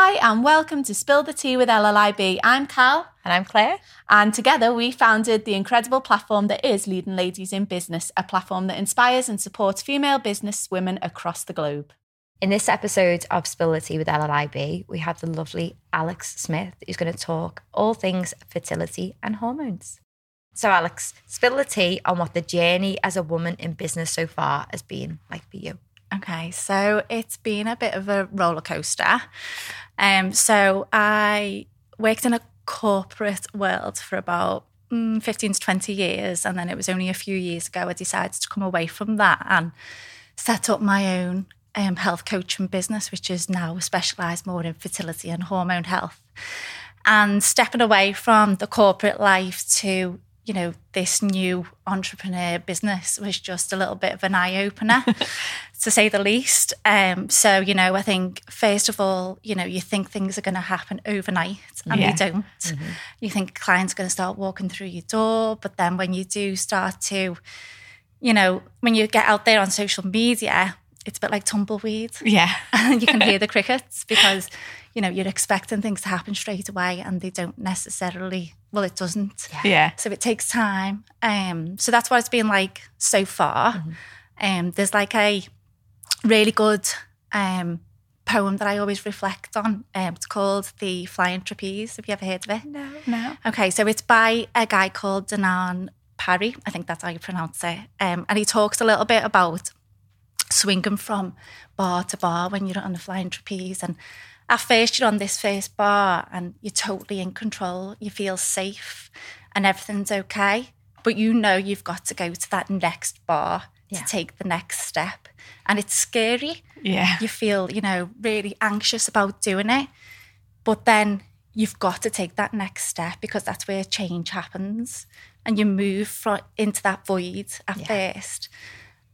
Hi, and welcome to Spill the Tea with LLIB. I'm Cal. And I'm Claire. And together we founded the incredible platform that is Leading Ladies in Business, a platform that inspires and supports female business women across the globe. In this episode of Spill the Tea with LLIB, we have the lovely Alex Smith, who's going to talk all things fertility and hormones. So, Alex, spill the tea on what the journey as a woman in business so far has been like for you. Okay, so it's been a bit of a roller coaster. Um, so I worked in a corporate world for about mm, 15 to 20 years. And then it was only a few years ago I decided to come away from that and set up my own um, health coaching business, which is now specialised more in fertility and hormone health. And stepping away from the corporate life to you know, this new entrepreneur business was just a little bit of an eye opener, to say the least. Um, so, you know, I think first of all, you know, you think things are going to happen overnight and yeah. they don't. Mm-hmm. You think clients are going to start walking through your door, but then when you do start to, you know, when you get out there on social media, it's a bit like tumbleweed. Yeah. and you can hear the crickets because, you know, you're expecting things to happen straight away and they don't necessarily well, it doesn't. Yeah. So it takes time. Um, so that's what it's been like so far. Mm-hmm. Um, there's like a really good um, poem that I always reflect on. Um, it's called The Flying Trapeze. Have you ever heard of it? No, no. Okay, so it's by a guy called Danaan Parry. I think that's how you pronounce it. Um, and he talks a little bit about swinging from bar to bar when you're on the flying trapeze and at first you're on this first bar and you're totally in control. You feel safe and everything's okay. But you know you've got to go to that next bar yeah. to take the next step. And it's scary. Yeah. You feel, you know, really anxious about doing it. But then you've got to take that next step because that's where change happens. And you move from, into that void at yeah. first.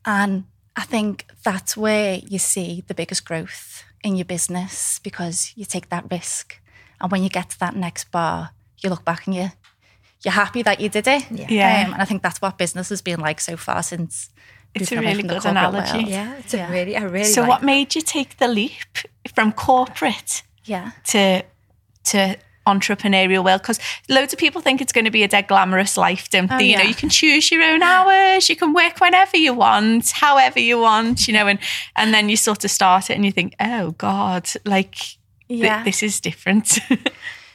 And I think that's where you see the biggest growth in your business because you take that risk. And when you get to that next bar, you look back and you you're happy that you did it. Yeah. yeah. Um, and I think that's what business has been like so far since. It's a really good analogy. World. Yeah, it's yeah. a really, I really. So, like what made you take the leap from corporate, yeah, to to entrepreneurial world because loads of people think it's going to be a dead glamorous life, don't oh, they? You know, you can choose your own hours, you can work whenever you want, however you want, you know, and and then you sort of start it and you think, oh God, like yeah. Th- this is different.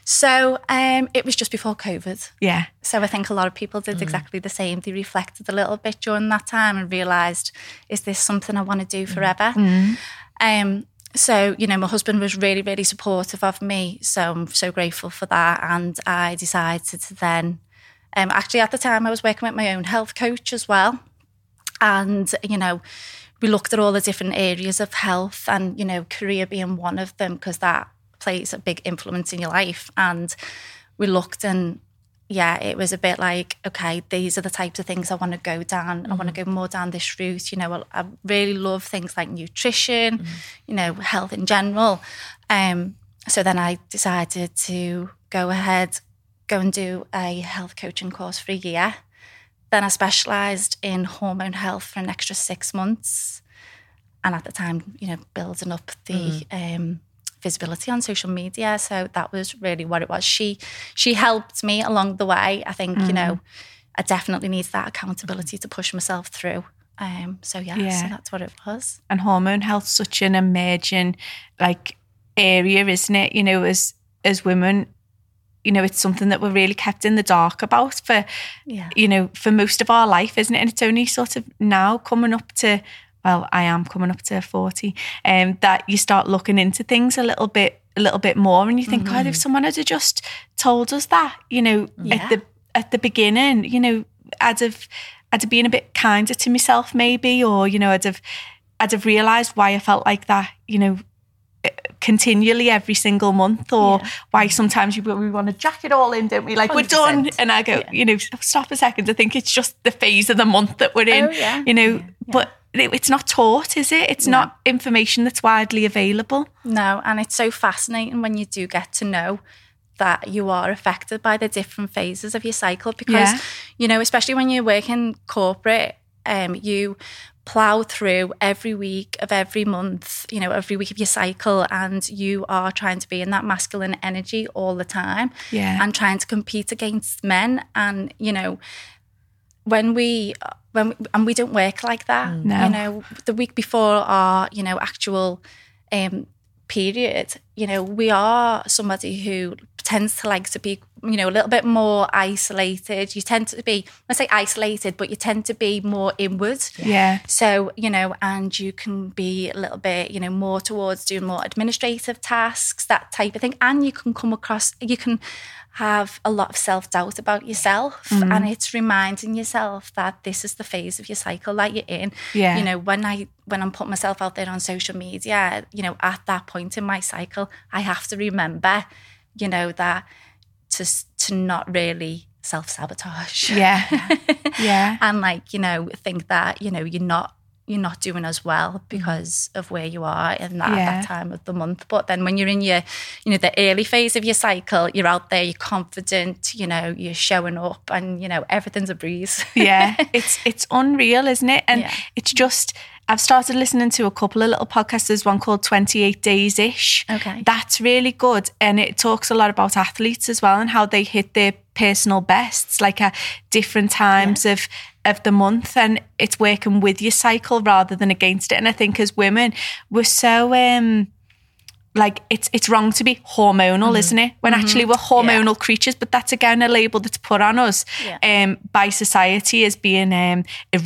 So um, it was just before COVID. Yeah. So I think a lot of people did mm. exactly the same. They reflected a little bit during that time and realised, is this something I want to do forever? Mm. Um, so you know my husband was really really supportive of me so i'm so grateful for that and i decided to then um, actually at the time i was working with my own health coach as well and you know we looked at all the different areas of health and you know career being one of them because that plays a big influence in your life and we looked and yeah, it was a bit like, okay, these are the types of things I want to go down. Mm-hmm. I want to go more down this route. You know, I really love things like nutrition, mm-hmm. you know, health in general. Um, so then I decided to go ahead, go and do a health coaching course for a year. Then I specialised in hormone health for an extra six months. And at the time, you know, building up the mm. um, visibility on social media. So that was really what it was. She she helped me along the way. I think, mm. you know, I definitely need that accountability to push myself through. Um, so yeah, yeah, so that's what it was. And hormone health such an emerging like area, isn't it? You know, as as women, you know, it's something that we're really kept in the dark about for, yeah. you know, for most of our life, isn't it? And it's only sort of now coming up to well, I am coming up to 40, um, that you start looking into things a little bit a little bit more and you think, mm-hmm. God, if someone had just told us that, you know, yeah. at the at the beginning, you know, I'd have I'd have been a bit kinder to myself maybe, or, you know, I'd have I'd have realised why I felt like that, you know, continually every single month or yeah. why sometimes we, we want to jack it all in don't we like we are done and i go yeah. you know stop a second i think it's just the phase of the month that we're in oh, yeah. you know but it's not taught, is it? It's no. not information that's widely available. No, and it's so fascinating when you do get to know that you are affected by the different phases of your cycle because, yeah. you know, especially when you work in corporate, um, you plow through every week of every month, you know, every week of your cycle, and you are trying to be in that masculine energy all the time, Yeah. and trying to compete against men, and you know, when we when we, and we don't work like that, No. you know, the week before our you know actual um period, you know, we are somebody who tends to like to be, you know, a little bit more isolated. You tend to be, I say isolated, but you tend to be more inward. Yeah. So, you know, and you can be a little bit, you know, more towards doing more administrative tasks, that type of thing. And you can come across, you can have a lot of self doubt about yourself. And mm-hmm. it's reminding yourself that this is the phase of your cycle that you're in. Yeah. You know, when I, when I'm putting myself out there on social media, you know, at that point in my cycle, I have to remember, you know, that to, to not really self sabotage Yeah. Yeah. and like you know think that you know you're not you're not doing as well mm. because of where you are in that, Yeah. that time of the month. But then when you're in your you know the early phase of your cycle you're out there you're confident you know you're showing up and you know everything's a breeze. Yeah. It's it's unreal isn't it? And Yeah. it's just i've started listening to a couple of little podcasts. There's one called 28 days ish Okay. that's really good. And it talks a lot about athletes as well and how they hit their personal bests like at different times of of the month and it's working with your cycle rather than against it. And i think as women we're so um like it's it's wrong to be hormonal, Mm-hmm. isn't it? When actually we're hormonal creatures, but that's again a label that's put on us Yeah. um, by society as being um,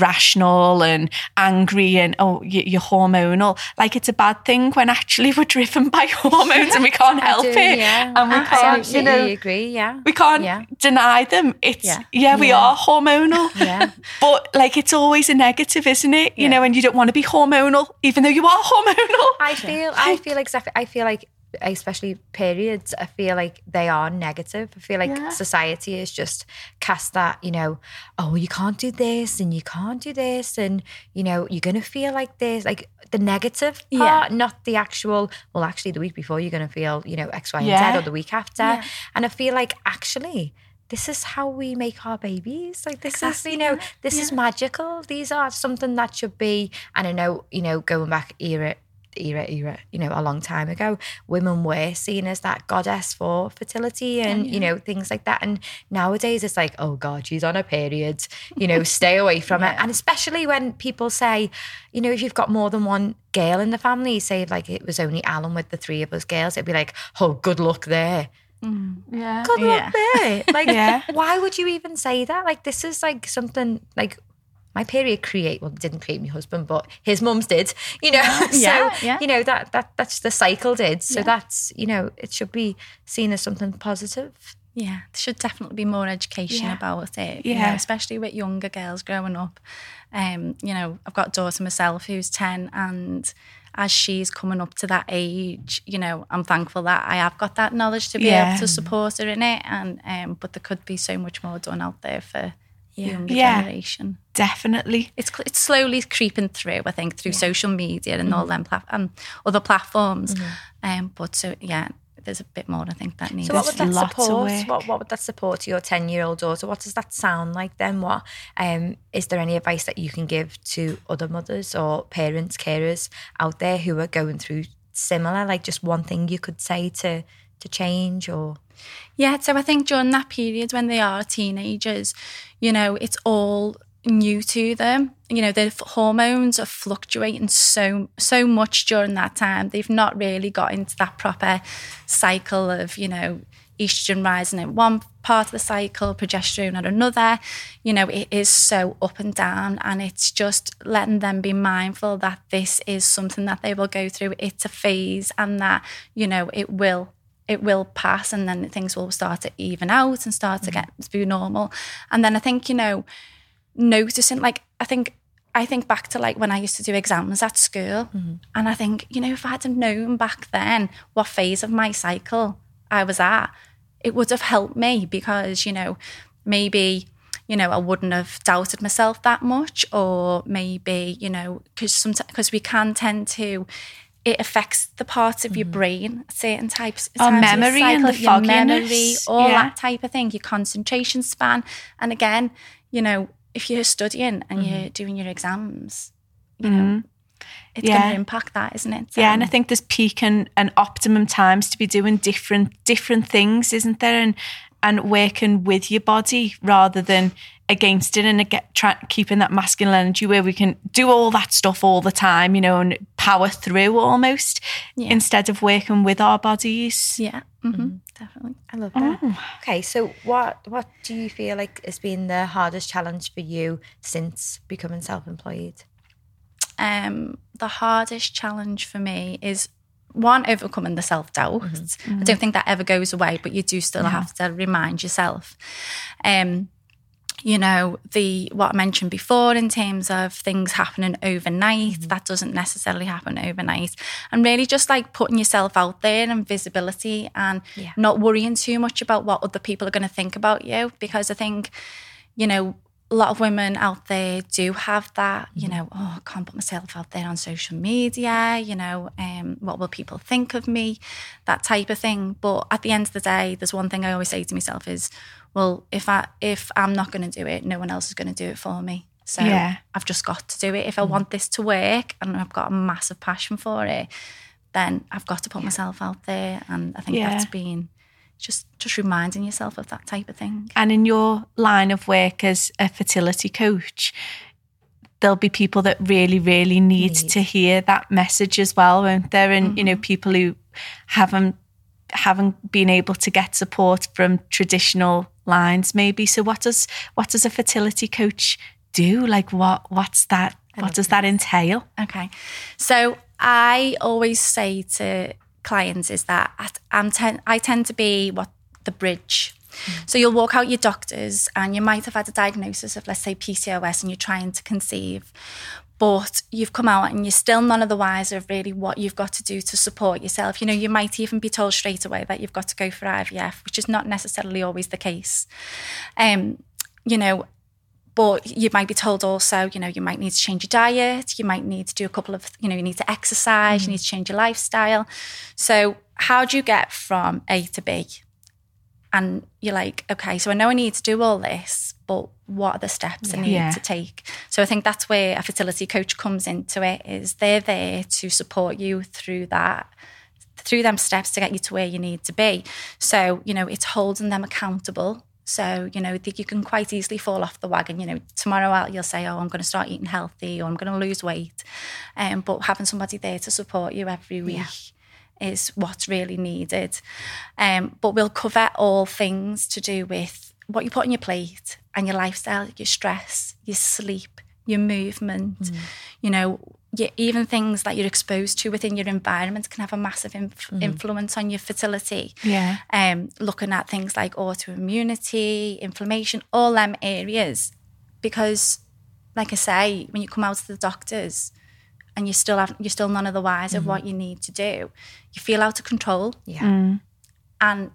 irrational and angry and oh you, you're hormonal. Like it's a bad thing when actually we're driven by hormones and we can't help do, it, yeah. and we can't, you know, agree. Yeah. we can't Yeah. deny them. It's yeah, Yeah. we Yeah. are hormonal. Yeah. But like it's always a negative, isn't it? You Yeah. know, and you don't want to be hormonal, even though you are hormonal. I feel I feel exactly I feel like especially periods I feel like they are negative I feel like Yeah. society is just cast that you know oh you can't do this and you can't do this and you know you're going to feel like this like the negative Yeah. part not the actual well actually the week before you're going to feel you know x y and z or the week after Yeah. and I feel like actually this is how we make our babies. Like this is, you know, this is magical. These are something that should be. And I know, you know, going back era, era, era, you know, a long time ago, women were seen as that goddess for fertility and you know things like that. And nowadays, it's like, oh God, she's on her period. You know, stay away from it. And especially when people say, you know, if you've got more than one girl in the family, say like it was only Alan with the three of us girls, it'd be like, oh, good luck there. Mm. Yeah. Good Yeah. luck there. Like, Yeah. why would you even say that? Like, this is like something like my period create. Well, didn't create my husband, but his mum's did. You know, so Yeah, yeah. you know that that that's the cycle did. So that's you know it should be seen as something positive. Yeah, there should definitely be more education Yeah. about it. you know, Yeah. especially with younger girls growing up. Um, you know, I've got a daughter myself who's ten, and as she's coming up to that age, you know, I'm thankful that I have got that knowledge to be Yeah. able to support her in it. And um, but there could be so much more done out there for the younger Yeah. generation. Definitely. It's it's slowly creeping through, I think, through social media and all them plat- and other platforms. Um, but so yeah, there's a bit more I think that needs. So what There's would that lots of support? work. What what would that support to your ten year old daughter? What does that sound like then? What um is there any advice that you can give to other mothers or parents, carers out there who are going through similar? Like just one thing you could say to to change or Yeah, so I think during that period when they are teenagers, you know, it's all new to them. You know, their hormones are fluctuating so so much during that time. They've not really got into that proper cycle of, you know, estrogen rising at one part of the cycle, progesterone at another. You know, it is so up and down, and it's just letting them be mindful that this is something that they will go through. It's a phase, and that you know it will it will pass and then things will start to even out and start to get to be normal. And then I think, you know, noticing like I think I think back to like when I used to do exams at school mm-hmm. and I think, you know, if I had have known back then what phase of my cycle I was at, it would have helped me because, you know, maybe you know, I wouldn't have doubted myself that much, or maybe, you know, because sometimes because we can tend to, it affects the parts of your mm. brain, certain types, Our of memory and the your memory, all yeah. that type of thing, your concentration span, and again, you know, if you're studying and you're mm-hmm. doing your exams, you know, mm-hmm. it's Yeah. going to impact that, isn't it? Yeah, and I think there's peak and, and optimum times to be doing different different things, isn't there? And and working with your body rather than against it and get try, keeping that masculine energy where we can do all that stuff all the time, you know, and power through almost Yeah. instead of working with our bodies. yeah, hmm definitely. I love that. Oh. Okay, so what what do you feel like has been the hardest challenge for you since becoming self-employed? um, the hardest challenge for me is one overcoming the self doubt. I don't think that ever goes away, but you do still have to remind yourself. Um, you know the what I mentioned before in terms of things happening overnight. Mm-hmm. That doesn't necessarily happen overnight, and really just like putting yourself out there and visibility, and Yeah. not worrying too much about what other people are going to think about you. Because I think you know, a lot of women out there do have that, you know, oh, I can't put myself out there on social media, you know, um, what will people think of me, that type of thing. But at the end of the day, there's one thing I always say to myself is, well, if I if I'm not going to do it, no one else is going to do it for me. So Yeah. I've just got to do it. If I want this to work and I've got a massive passion for it, then I've got to put myself out there. And I think Yeah. that's been just just reminding yourself of that type of thing. And in your line of work as a fertility coach, there'll be people that really, really need, Need. to hear that message as well, won't there? And you know, mm-hmm. people who haven't haven't been able to get support from traditional lines, maybe. So what does what does a fertility coach do? Like what what's that what does that entail? Okay. So I always say to clients is that I'm ten- I tend to be what the bridge. So you'll walk out your doctors and you might have had a diagnosis of let's say PCOS and you're trying to conceive. But you've come out and you're still none of the wiser of really what you've got to do to support yourself. You know, you might even be told straight away that you've got to go for IVF, which is not necessarily always the case. Um, you know, but you might be told also, you know, you might need to change your diet, you might need to do a couple of, you know, you need to exercise, you mm. need to change your lifestyle. So, how do you get from A to B? And you're like, okay, so I know I need to do all this, but what are the steps I need Yeah. to take? So I think that's where a fertility coach comes into it is they're there to support you through that through them steps to get you to where you need to be. So, you know, it's holding them accountable. So, you know, you can quite easily fall off the wagon. You know, tomorrow out you'll say, Oh, I'm going to start eating healthy or I'm going to lose weight. Um, but having somebody there to support you every week is what's really needed. Um, but we'll cover all things to do with what you put on your plate and your lifestyle, your stress, your sleep, your movement, you know, your, even things that you're exposed to within your environment can have a massive inf- mm-hmm. influence on your fertility. Yeah. Um, looking at things like autoimmunity, inflammation, all them areas, because, like I say, when you come out to the doctors and you still have, you're still none of the wiser of what mm-hmm. you need to do, you feel out of control. Yeah. Mm. And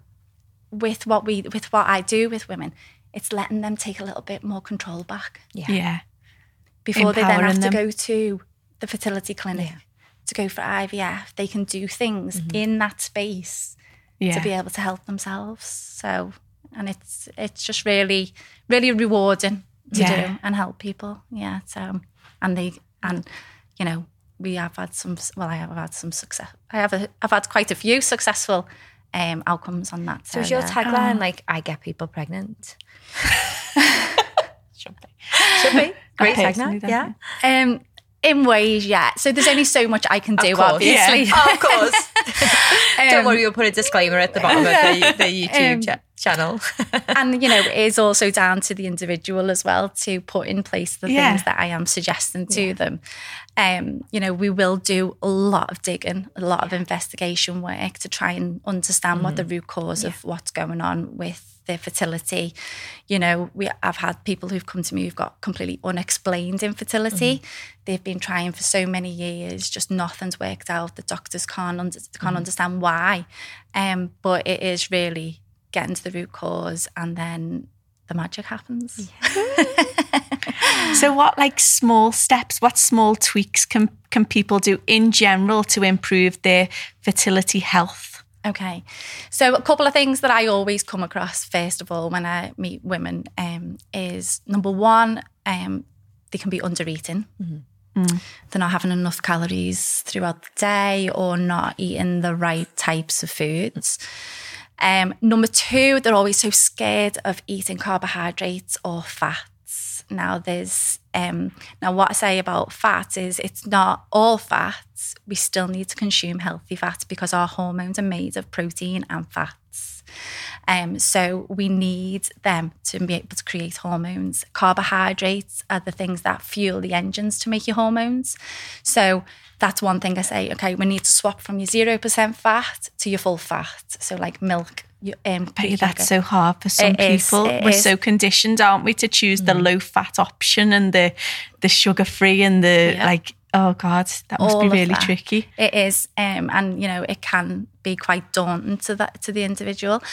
with what we, with what I do with women, it's letting them take a little bit more control back Yeah. before they then Empowering have to them. go to the fertility clinic to go for IVF. They can do things in that space Yeah. to be able to help themselves. So, and it's it's just really really rewarding to Yeah. do and help people. Yeah. So, and they and you know we have had some. Well, I have had some success. I have a, I've had quite a few successful um, outcomes on that. So is your yeah. tagline like "I get people pregnant"? Should be. Should be great tagline. Yeah. Um, in ways, yeah. So there's only so much I can do, course. obviously. Oh, of course. Don't Um, worry, we'll put a disclaimer at the bottom of the, the YouTube Um, cha- channel. and you know it is also down to the individual as well to put in place the Yeah. things that I am suggesting to them. Um, you know, we will do a lot of digging, a lot of investigation work to try and understand what the root cause of what's going on with their fertility. You know, we I've had people who've come to me who've got completely unexplained infertility. They've been trying for so many years, just nothing's worked out. The doctors can't under, can't understand why. Um, but it is really getting to the root cause and then the magic happens. So what like small steps, what small tweaks can can people do in general to improve their fertility health? Okay. So a couple of things that I always come across first of all when I meet women um, is number one, um, they can be under eating. Mm. They're not having enough calories throughout the day or not eating the right types of foods. Um, number two, they're always so scared of eating carbohydrates or fats. Now, there's um, now what I say about fat is it's not all fats. We still need to consume healthy fats because our hormones are made of protein and fats. Um, so we need them to be able to create hormones. Carbohydrates are the things that fuel the engines to make your hormones. So that's one thing I say. Okay, we need to swap from your zero percent fat to your full fat. So like milk. Um, but that's so hard for some it people. We're is. so conditioned, aren't we, to choose the mm. low fat option and the the sugar free and the yeah. like Oh God, that must All be really tricky. It is, um, and you know, it can be quite daunting to that to the individual.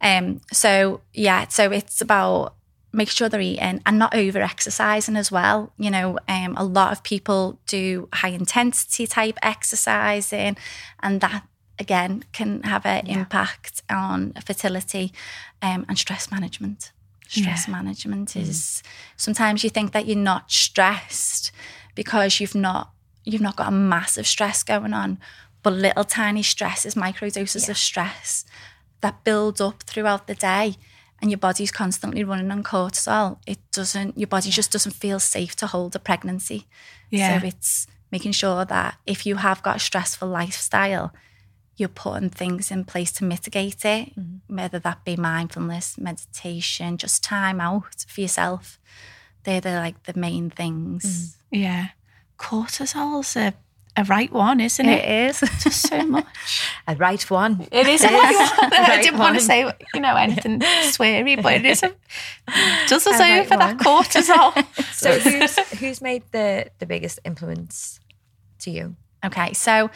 Um, so yeah, so it's about making sure they're eating and not over exercising as well. You know, um, a lot of people do high intensity type exercising, and that again can have an yeah. impact on fertility um, and stress management. Stress yeah. management mm. is sometimes you think that you're not stressed because you've not you've not got a massive stress going on, but little tiny stresses, microdoses yeah. of stress that build up throughout the day and your body's constantly running on cortisol, it doesn't your body just doesn't feel safe to hold a pregnancy. Yeah. So it's making sure that if you have got a stressful lifestyle, you're putting things in place to mitigate it, mm-hmm. whether that be mindfulness, meditation, just time out for yourself. They're the like the main things. Mm. Yeah. Cortisol's a, a right one, isn't it? It is. Just so much. a right one. It is a right one. I didn't one. want to say, you know, anything sweary, but it is a, does us over right that cortisol. so who's, who's made the, the biggest influence to you? Okay, so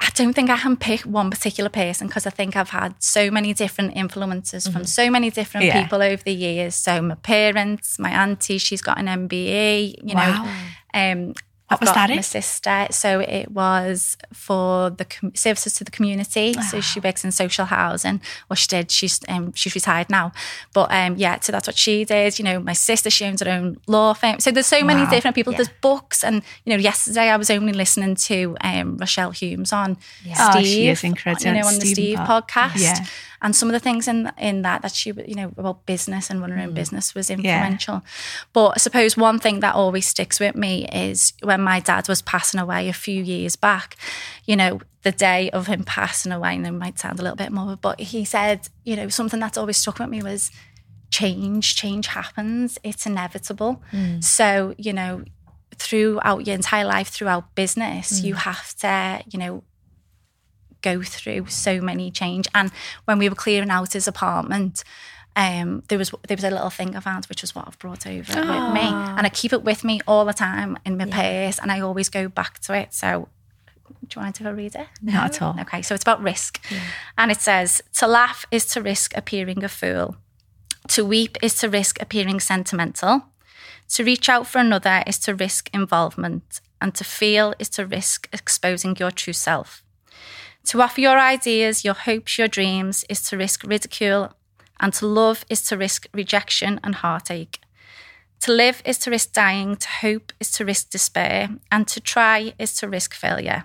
I don't think I can pick one particular person because I think I've had so many different influences mm-hmm. from so many different yeah. people over the years. So my parents, my auntie, she's got an MBE, you wow. know. Um, what I've was that? My sister. So it was for the com- services to the community. So ah. she works in social housing. Well, she did. She's um, she's retired now. But um, yeah, so that's what she did. You know, my sister she owns her own law firm. So there's so many different people. Yeah. There's books, and you know, yesterday I was only listening to um, Rochelle Humes on yeah. Steve. Oh, she is incredible. You know, on the Steve podcast. Yeah and some of the things in in that that she you know about business and running her own mm. business was influential yeah. but i suppose one thing that always sticks with me is when my dad was passing away a few years back you know the day of him passing away and it might sound a little bit more but he said you know something that's always stuck with me was change change happens it's inevitable mm. so you know throughout your entire life throughout business mm. you have to you know go through so many change. And when we were clearing out his apartment, um, there was there was a little thing I found, which was what I've brought over Aww. with me, and I keep it with me all the time in my yeah. purse, and I always go back to it. So, do you want to read it? Not at all. Okay, so it's about risk, yeah. and it says to laugh is to risk appearing a fool, to weep is to risk appearing sentimental, to reach out for another is to risk involvement, and to feel is to risk exposing your true self. To offer your ideas, your hopes, your dreams is to risk ridicule, and to love is to risk rejection and heartache. To live is to risk dying, to hope is to risk despair, and to try is to risk failure.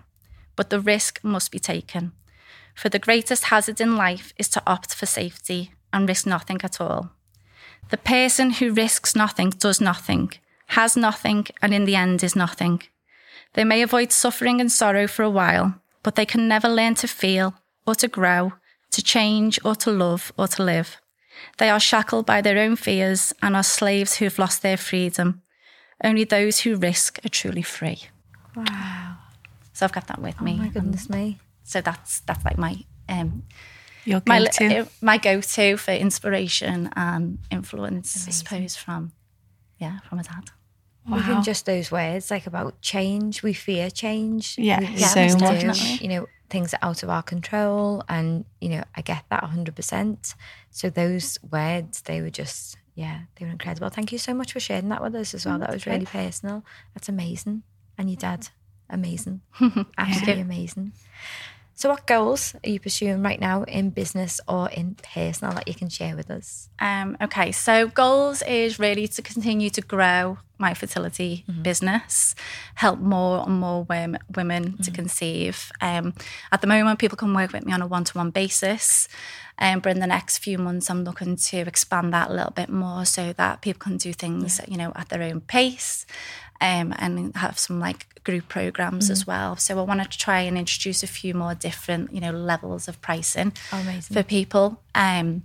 But the risk must be taken. For the greatest hazard in life is to opt for safety and risk nothing at all. The person who risks nothing does nothing, has nothing, and in the end is nothing. They may avoid suffering and sorrow for a while, but they can never learn to feel or to grow, to change or to love or to live. They are shackled by their own fears and are slaves who have lost their freedom. Only those who risk are truly free. Wow. So I've got that with me. Oh my goodness me. So that's that's like my um Your go-to. my uh, my go-to for inspiration and influence, Amazing. I suppose, from yeah, from a dad. Wow. Even just those words, like about change, we fear change. Yeah, we, so much. You know, things are out of our control, and you know, I get that hundred percent. So those words, they were just, yeah, they were incredible. Thank you so much for sharing that with us as well. Mm, that was really personal. That's amazing. And your dad, amazing, absolutely amazing. So, what goals are you pursuing right now in business or in personal that you can share with us? Um, okay, so goals is really to continue to grow my fertility mm-hmm. business, help more and more women, women mm-hmm. to conceive. Um, at the moment, people can work with me on a one to one basis. Um, but in the next few months, I'm looking to expand that a little bit more so that people can do things, yeah. you know, at their own pace um, and have some like group programs mm. as well. So I wanted to try and introduce a few more different, you know, levels of pricing Amazing. for people. Um,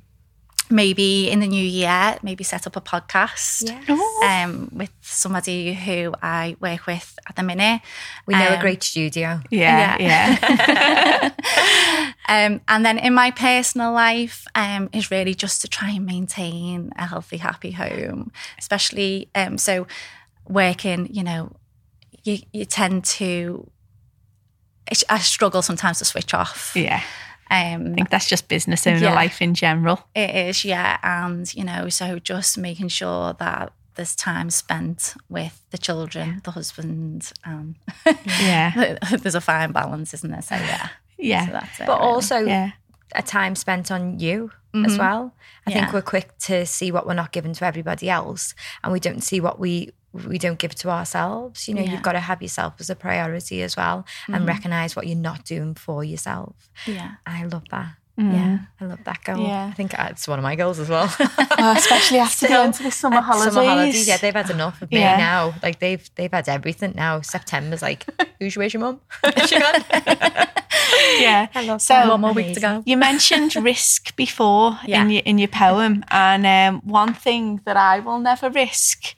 maybe in the new year, maybe set up a podcast yeah. um, with somebody who I work with at the minute. We know um, a great studio. Yeah, yeah. yeah. um, and then in my personal life um, is really just to try and maintain a healthy, happy home, especially um, so working, you know, you, you tend to, I struggle sometimes to switch off. Yeah. Um, I think that's just business owner yeah, life in general. It is, yeah. And, you know, so just making sure that there's time spent with the children, yeah. the husband. Um, yeah. there's a fine balance, isn't there? So, yeah. Yeah. So that's it, but really. also, yeah. a time spent on you mm-hmm. as well. I yeah. think we're quick to see what we're not given to everybody else, and we don't see what we we don't give to ourselves. You know, yeah. you've got to have yourself as a priority as well mm-hmm. and recognize what you're not doing for yourself. Yeah. I love that. Mm. Yeah, I love that goal. Yeah. I think it's one of my goals as well. oh, especially after going to the summer holidays. Summer holidays, yeah, they've had enough of me yeah. now. Like they've they've had everything now. September's like, who's where's your mum? she gone. yeah. so one more week to go. You mentioned risk before yeah. in your in your poem, and um, one thing that I will never risk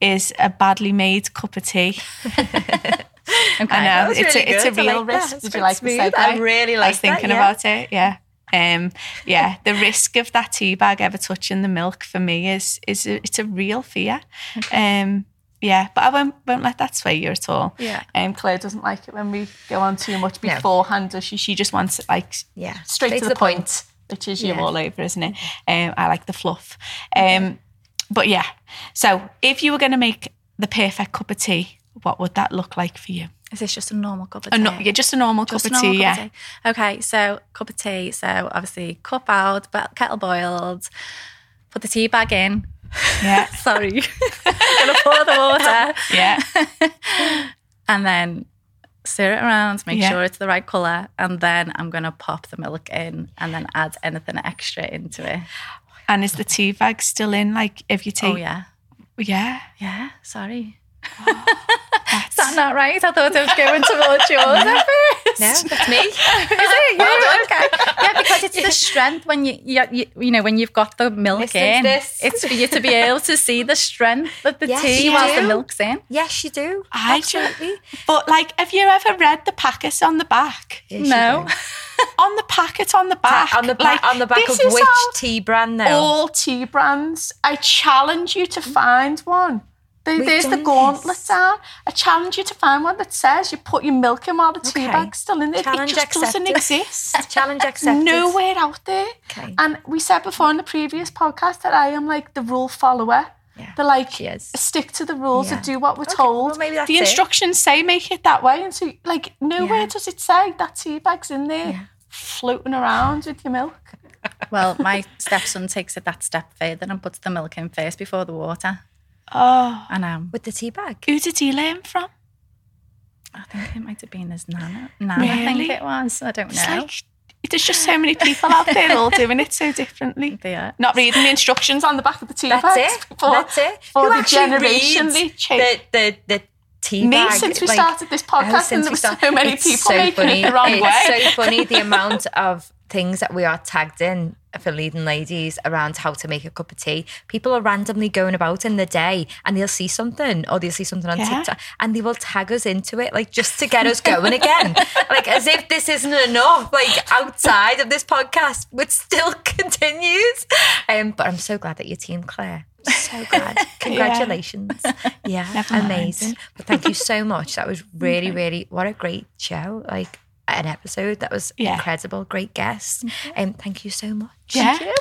is a badly made cup of tea. okay, I know it's really a, it's a real like risk. Did you like smooth. the segue? I really like. I was thinking that, yeah. about it. Yeah. Um, yeah, the risk of that tea bag ever touching the milk for me is is a, it's a real fear. Okay. Um, yeah, but I won't won't let that sway you at all. Yeah. Um, Claire doesn't like it when we go on too much beforehand. No. She she just wants it like yeah straight, straight to, the, the point, point, which is you all over, isn't it? Um, I like the fluff. Um, but yeah, so if you were going to make the perfect cup of tea, what would that look like for you? Is this just a normal cup of tea? No, yeah, just a normal just cup of tea, yeah. Tea. Okay, so cup of tea. So obviously cup out, but kettle boiled, put the tea bag in. Yeah. Sorry. Gonna pour the water. Yeah. and then stir it around, make yeah. sure it's the right colour, and then I'm gonna pop the milk in and then add anything extra into it. And is the tea bag still in? Like if you oh, take Oh yeah. Yeah. Yeah, sorry. Is that not right? I thought I was going to towards yours at first. No, that's me. Is it? Yeah, okay. Yeah, because it's the strength when you, you, you, you know, when you've got the milk Listen in. It's for you to be able to see the strength of the yes, tea while the milk's in. Yes, you do. I Absolutely. Do. But like, have you ever read the packets on the back? Yes, no. on the packet on the back. on the back like, on the back of which tea brand now? All tea brands. I challenge you to find one. There's the gauntlet down. I challenge you to find one that says you put your milk in while the tea okay. bag's still in there. Challenge it just accepted. doesn't exist. challenge accepted. Nowhere out there. Okay. And we said before in the previous podcast that I am like the rule follower. Yeah, the like stick to the rules yeah. and do what we're okay. told. Well, the instructions it. say make it that way, and so like nowhere yeah. does it say that tea bag's in there. Yeah floating around with your milk? Well, my stepson takes it that step further and puts the milk in first before the water. Oh. I know. With the tea bag? Who did he learn from? I think it might have been his nana. Nana, really? I think it was. I don't know. Like, there's just so many people out there all doing it so differently. Yeah. Not reading the instructions on the back of the tea That's bags. It. For, That's it. For Who the generation they The, the, the tea Me since we like, started this oh, podcast, and there were so many it's people so making funny. it the wrong it's way. It's so funny the amount of things that we are tagged in for leading ladies around how to make a cup of tea. People are randomly going about in the day and they'll see something or they'll see something on yeah. TikTok and they will tag us into it, like just to get us going again. like as if this isn't enough, like outside of this podcast, which still continues. Um, but I'm so glad that your team, Claire. So glad. Congratulations. Yeah, yeah amazing. But thank you so much. That was really, really, what a great show. Like, an episode that was yeah. incredible. Great guest. And um, thank you so much. Yeah.